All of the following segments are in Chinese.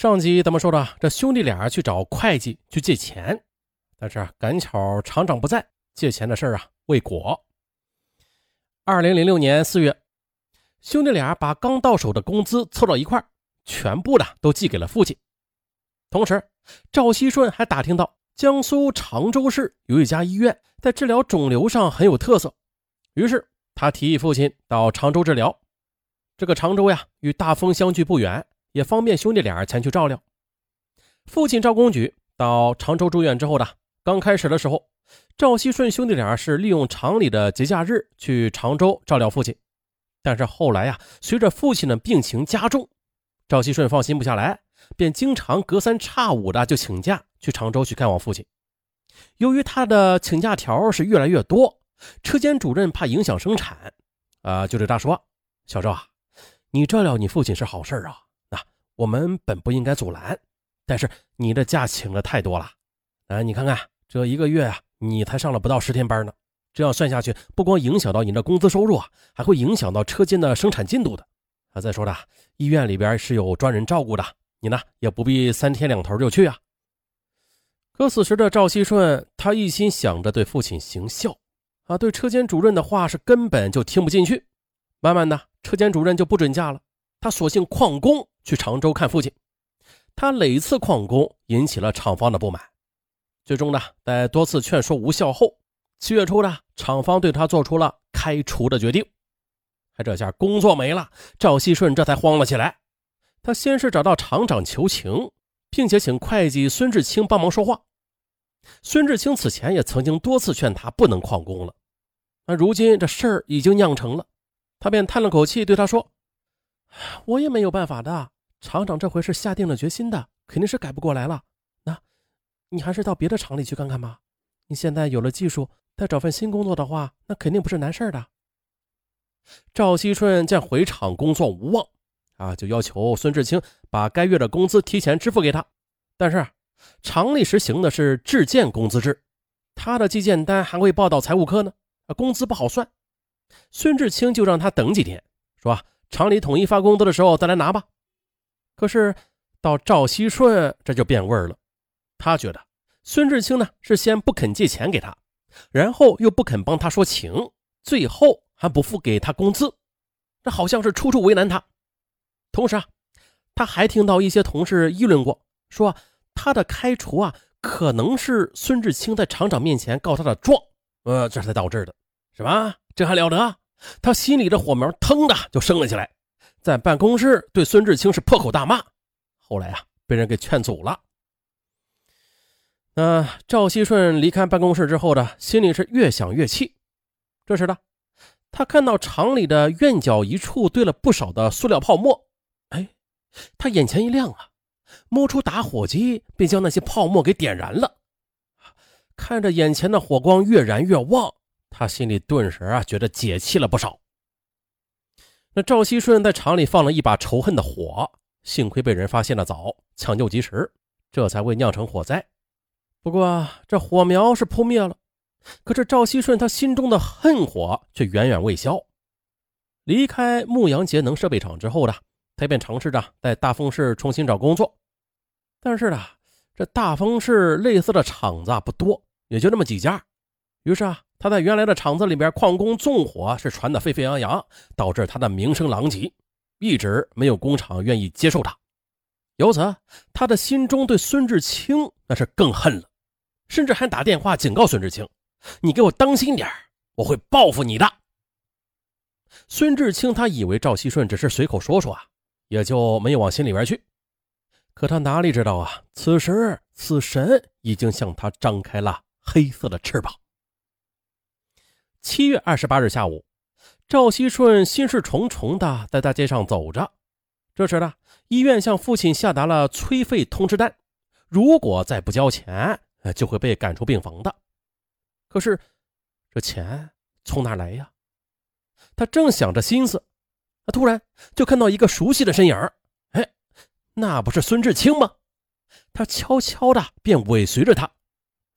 上集咱们说了，这兄弟俩去找会计去借钱，但是赶巧厂长不在，借钱的事啊未果。二零零六年四月，兄弟俩把刚到手的工资凑到一块全部的都寄给了父亲。同时，赵锡顺还打听到江苏常州市有一家医院在治疗肿瘤上很有特色，于是他提议父亲到常州治疗。这个常州呀，与大丰相距不远，也方便兄弟俩前去照料。父亲赵公举到常州住院之后呢刚开始的时候，赵熙顺兄弟俩是利用厂里的节假日去常州照料父亲。但是后来呀，随着父亲的病情加重，赵熙顺放心不下来，便经常隔三差五的就请假去常州去看望父亲。由于他的请假条是越来越多，车间主任怕影响生产，啊，就对他说：“小赵啊。”你照料你父亲是好事啊，我们本不应该阻拦，但是你的假请的太多了，啊，你看看这一个月啊，你才上了不到十天班呢，这样算下去，不光影响到你的工资收入啊，还会影响到车间的生产进度的。啊，再说了，医院里边是有专人照顾的，你呢也不必三天两头就去啊。可此时的赵熙顺，他一心想着对父亲行孝，啊，对车间主任的话是根本就听不进去。慢慢的，车间主任就不准假了，他索性旷工去常州看父亲。他累次旷工引起了厂方的不满，最终呢，在多次劝说无效后，七月初呢，厂方对他做出了开除的决定。他这下工作没了，赵锡顺这才慌了起来。他先是找到厂长求情，并且请会计孙志清帮忙说话。孙志清此前也曾经多次劝他不能旷工了，那如今这事儿已经酿成了。他便叹了口气，对他说：“我也没有办法的，厂长这回是下定了决心的，肯定是改不过来了。那，你还是到别的厂里去看看吧。你现在有了技术，再找份新工作的话，那肯定不是难事的。”赵锡顺见回厂工作无望，啊，就要求孙志清把该月的工资提前支付给他。但是厂里实行的是质件工资制，他的计件单还会报到财务科呢，啊，工资不好算。孙志清就让他等几天，说厂里统一发工资的时候再来拿吧。可是到赵熙顺这就变味儿了，他觉得孙志清呢是先不肯借钱给他，然后又不肯帮他说情，最后还不付给他工资，这好像是处处为难他。同时啊，他还听到一些同事议论过，说他的开除啊可能是孙志清在厂长面前告他的状，呃，这才导致的，什么？这还了得！他心里的火苗腾的就升了起来，在办公室对孙志清是破口大骂。后来啊，被人给劝阻了。那赵熙顺离开办公室之后呢，心里是越想越气。这时呢，他看到厂里的院角一处堆了不少的塑料泡沫，哎，他眼前一亮啊，摸出打火机，便将那些泡沫给点燃了。看着眼前的火光越燃越旺。他心里顿时啊觉得解气了不少。那赵熙顺在厂里放了一把仇恨的火，幸亏被人发现的早，抢救及时，这才未酿成火灾。不过这火苗是扑灭了，可是赵熙顺他心中的恨火却远远未消。离开牧羊节能设备厂之后呢，他便尝试着在大丰市重新找工作。但是呢，这大丰市类似的厂子不多，也就那么几家。于是啊。他在原来的厂子里边矿工纵火是传得沸沸扬扬，导致他的名声狼藉，一直没有工厂愿意接受他。由此，他的心中对孙志清那是更恨了，甚至还打电话警告孙志清：“你给我当心点我会报复你的。”孙志清他以为赵锡顺只是随口说说啊，也就没有往心里边去。可他哪里知道啊，此时死神已经向他张开了黑色的翅膀。七月二十八日下午，赵锡顺心事重重的在大街上走着。这时呢，医院向父亲下达了催费通知单，如果再不交钱，就会被赶出病房的。可是，这钱从哪来呀？他正想着心思，突然就看到一个熟悉的身影哎，那不是孙志清吗？他悄悄的便尾随着他，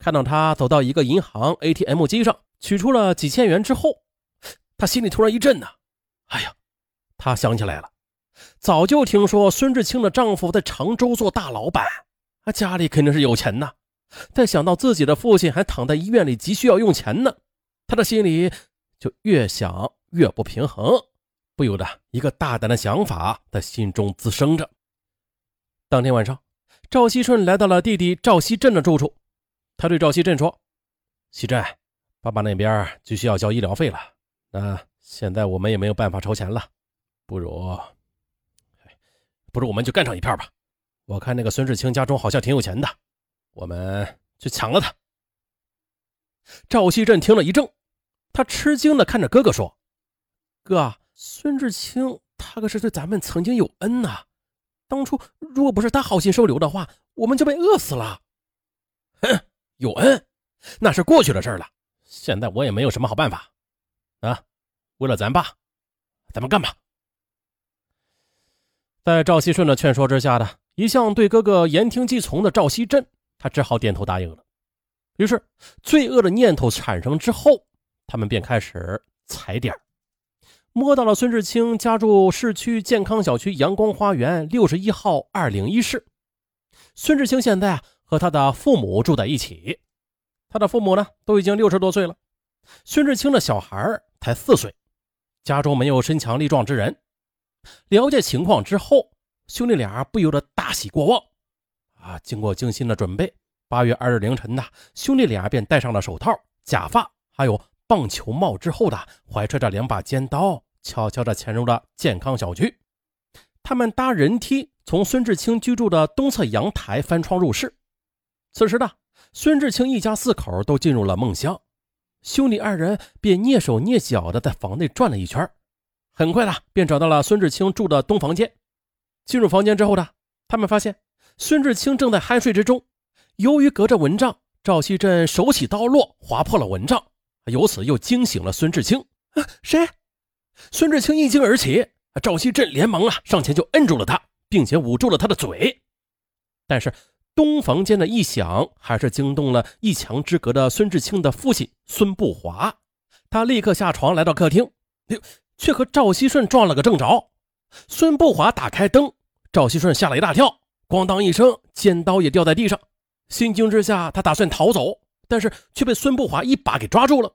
看到他走到一个银行 ATM 机上。取出了几千元之后，他心里突然一震呐！哎呀，他想起来了，早就听说孙志清的丈夫在常州做大老板，啊，家里肯定是有钱呐。但想到自己的父亲还躺在医院里，急需要用钱呢，他的心里就越想越不平衡，不由得一个大胆的想法在心中滋生着。当天晚上，赵熙顺来到了弟弟赵熙振的住处，他对赵熙振说：“熙振，爸爸那边就需要交医疗费了，那现在我们也没有办法筹钱了，不如，不如我们就干上一片吧。我看那个孙志清家中好像挺有钱的。”我们去抢了他。赵熙振听了一怔，他吃惊的看着哥哥说：“哥，孙志清他可是对咱们曾经有恩呐！当初如果不是他好心收留的话，我们就被饿死了。”哼，有恩，那是过去的事了。现在我也没有什么好办法啊！为了咱爸，咱们干吧。在赵熙顺的劝说之下的一向对哥哥言听计从的赵熙振。他只好点头答应了。于是，罪恶的念头产生之后，他们便开始踩点摸到了孙志清家住市区健康小区阳光花园六十一号二零一室。孙志清现在啊和他的父母住在一起，他的父母呢都已经六十多岁了，孙志清的小孩才四岁，家中没有身强力壮之人。了解情况之后，兄弟俩不由得大喜过望。啊！经过精心的准备，八月二日凌晨呢，兄弟俩便戴上了手套、假发，还有棒球帽之后的，怀揣着两把尖刀，悄悄地潜入了健康小区。他们搭人梯从孙志清居住的东侧阳台翻窗入室。此时呢，孙志清一家四口都进入了梦乡，兄弟二人便蹑手蹑脚的在房内转了一圈，很快的便找到了孙志清住的东房间。进入房间之后呢，他们发现。孙志清正在酣睡之中，由于隔着蚊帐，赵熙振手起刀落，划破了蚊帐，由此又惊醒了孙志清。谁？孙志清一惊而起，赵熙振连忙啊上前就摁住了他，并且捂住了他的嘴。但是东房间的异响还是惊动了一墙之隔的孙志清的父亲孙不华，他立刻下床来到客厅，却和赵熙顺撞了个正着。孙不华打开灯，赵熙顺吓了一大跳。咣当一声，尖刀也掉在地上。心惊之下，他打算逃走，但是却被孙不华一把给抓住了。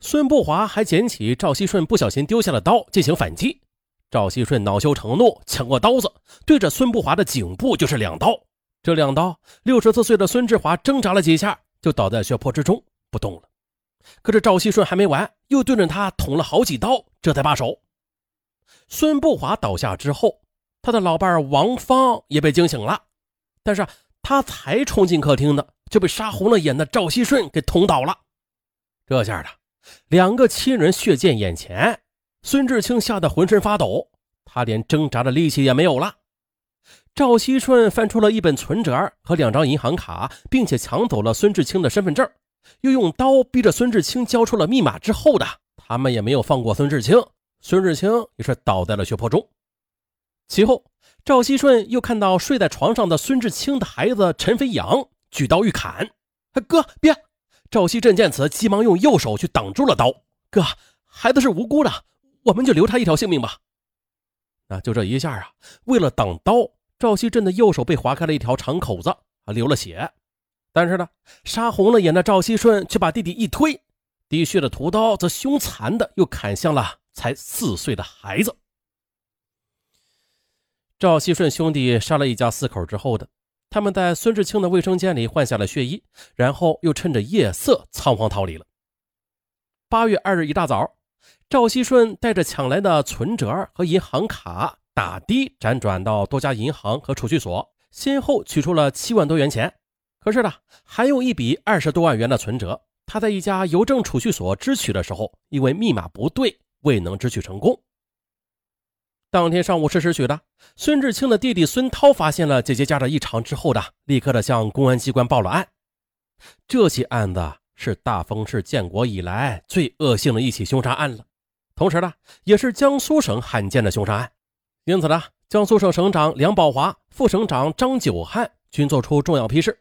孙不华还捡起赵熙顺不小心丢下的刀进行反击。赵熙顺恼羞成怒，抢过刀子，对着孙不华的颈部就是两刀。这两刀，六十四岁的孙志华挣扎了几下，就倒在血泊之中不动了。可是赵熙顺还没完，又对着他捅了好几刀，这才罢手。孙不华倒下之后。他的老伴王芳也被惊醒了，但是他才冲进客厅呢，就被杀红了眼的赵熙顺给捅倒了。这下的两个亲人血溅眼前，孙志清吓得浑身发抖，他连挣扎的力气也没有了。赵熙顺翻出了一本存折和两张银行卡，并且抢走了孙志清的身份证，又用刀逼着孙志清交出了密码。之后的他们也没有放过孙志清，孙志清也是倒在了血泊中。其后，赵熙顺又看到睡在床上的孙志清的孩子陈飞扬举刀欲砍，哥别！赵熙振见此，急忙用右手去挡住了刀。哥，孩子是无辜的，我们就留他一条性命吧。那就这一下啊，为了挡刀，赵熙镇的右手被划开了一条长口子，啊，流了血。但是呢，杀红了眼的赵熙顺却把弟弟一推，滴血的屠刀则凶残的又砍向了才四岁的孩子。赵熙顺兄弟杀了一家四口之后的，他们在孙志清的卫生间里换下了血衣，然后又趁着夜色仓皇逃离了。八月二日一大早，赵熙顺带着抢来的存折和银行卡，打的辗转到多家银行和储蓄所，先后取出了七万多元钱。可是呢，还有一笔二十多万元的存折，他在一家邮政储蓄所支取的时候，因为密码不对，未能支取成功。当天上午十时许的，孙志清的弟弟孙涛发现了姐姐家的异常之后的，立刻的向公安机关报了案。这起案子是大丰市建国以来最恶性的一起凶杀案了，同时呢，也是江苏省罕见的凶杀案。因此呢，江苏省省长梁宝华、副省长张九汉均作出重要批示。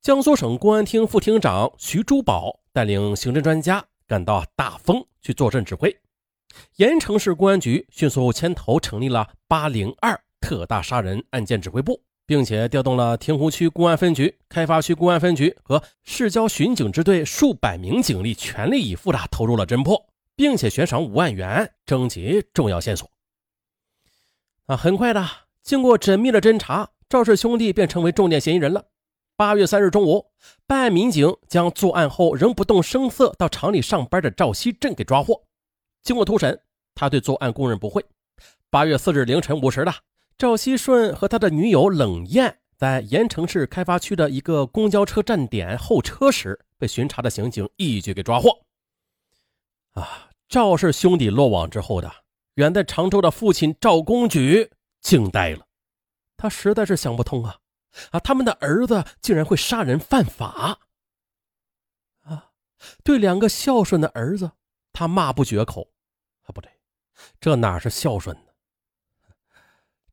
江苏省公安厅副厅长徐珠宝带领刑侦专家赶到大丰去坐镇指挥。盐城市公安局迅速牵头成立了八零二特大杀人案件指挥部，并且调动了亭湖区公安分局、开发区公安分局和市郊巡警支队数百名警力，全力以赴的投入了侦破，并且悬赏五万元征集重要线索。啊，很快的，经过缜密的侦查，赵氏兄弟便成为重点嫌疑人了。八月三日中午，办案民警将作案后仍不动声色到厂里上班的赵锡振给抓获。经过突审，他对作案供认不讳。八月四日凌晨五时的，赵锡顺和他的女友冷艳在盐城市开发区的一个公交车站点候车时，被巡查的刑警一举给抓获。啊，赵氏兄弟落网之后的，远在常州的父亲赵公举惊呆了，他实在是想不通啊。啊！他们的儿子竟然会杀人犯法！啊！对两个孝顺的儿子，他骂不绝口。啊，不对，这哪是孝顺呢？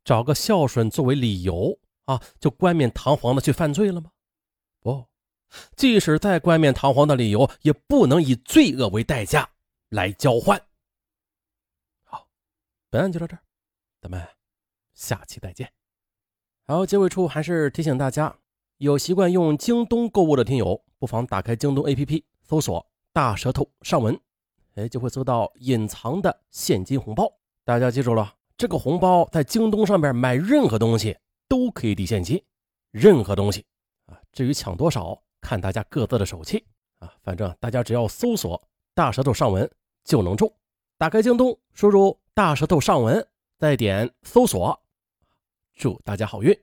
找个孝顺作为理由啊，就冠冕堂皇的去犯罪了吗？不，即使再冠冕堂皇的理由，也不能以罪恶为代价来交换。本案就到这儿，咱们下期再见。好，结尾处还是提醒大家，有习惯用京东购物的听友，不妨打开京东 APP，搜索“大舌头上文”，哎，就会搜到隐藏的现金红包。大家记住了，这个红包在京东上面买任何东西都可以抵现金，任何东西啊。至于抢多少，看大家各自的手气啊。反正大家只要搜索“大舌头上文”就能中。打开京东，输入“大舌头上文”，再点搜索。祝大家好运！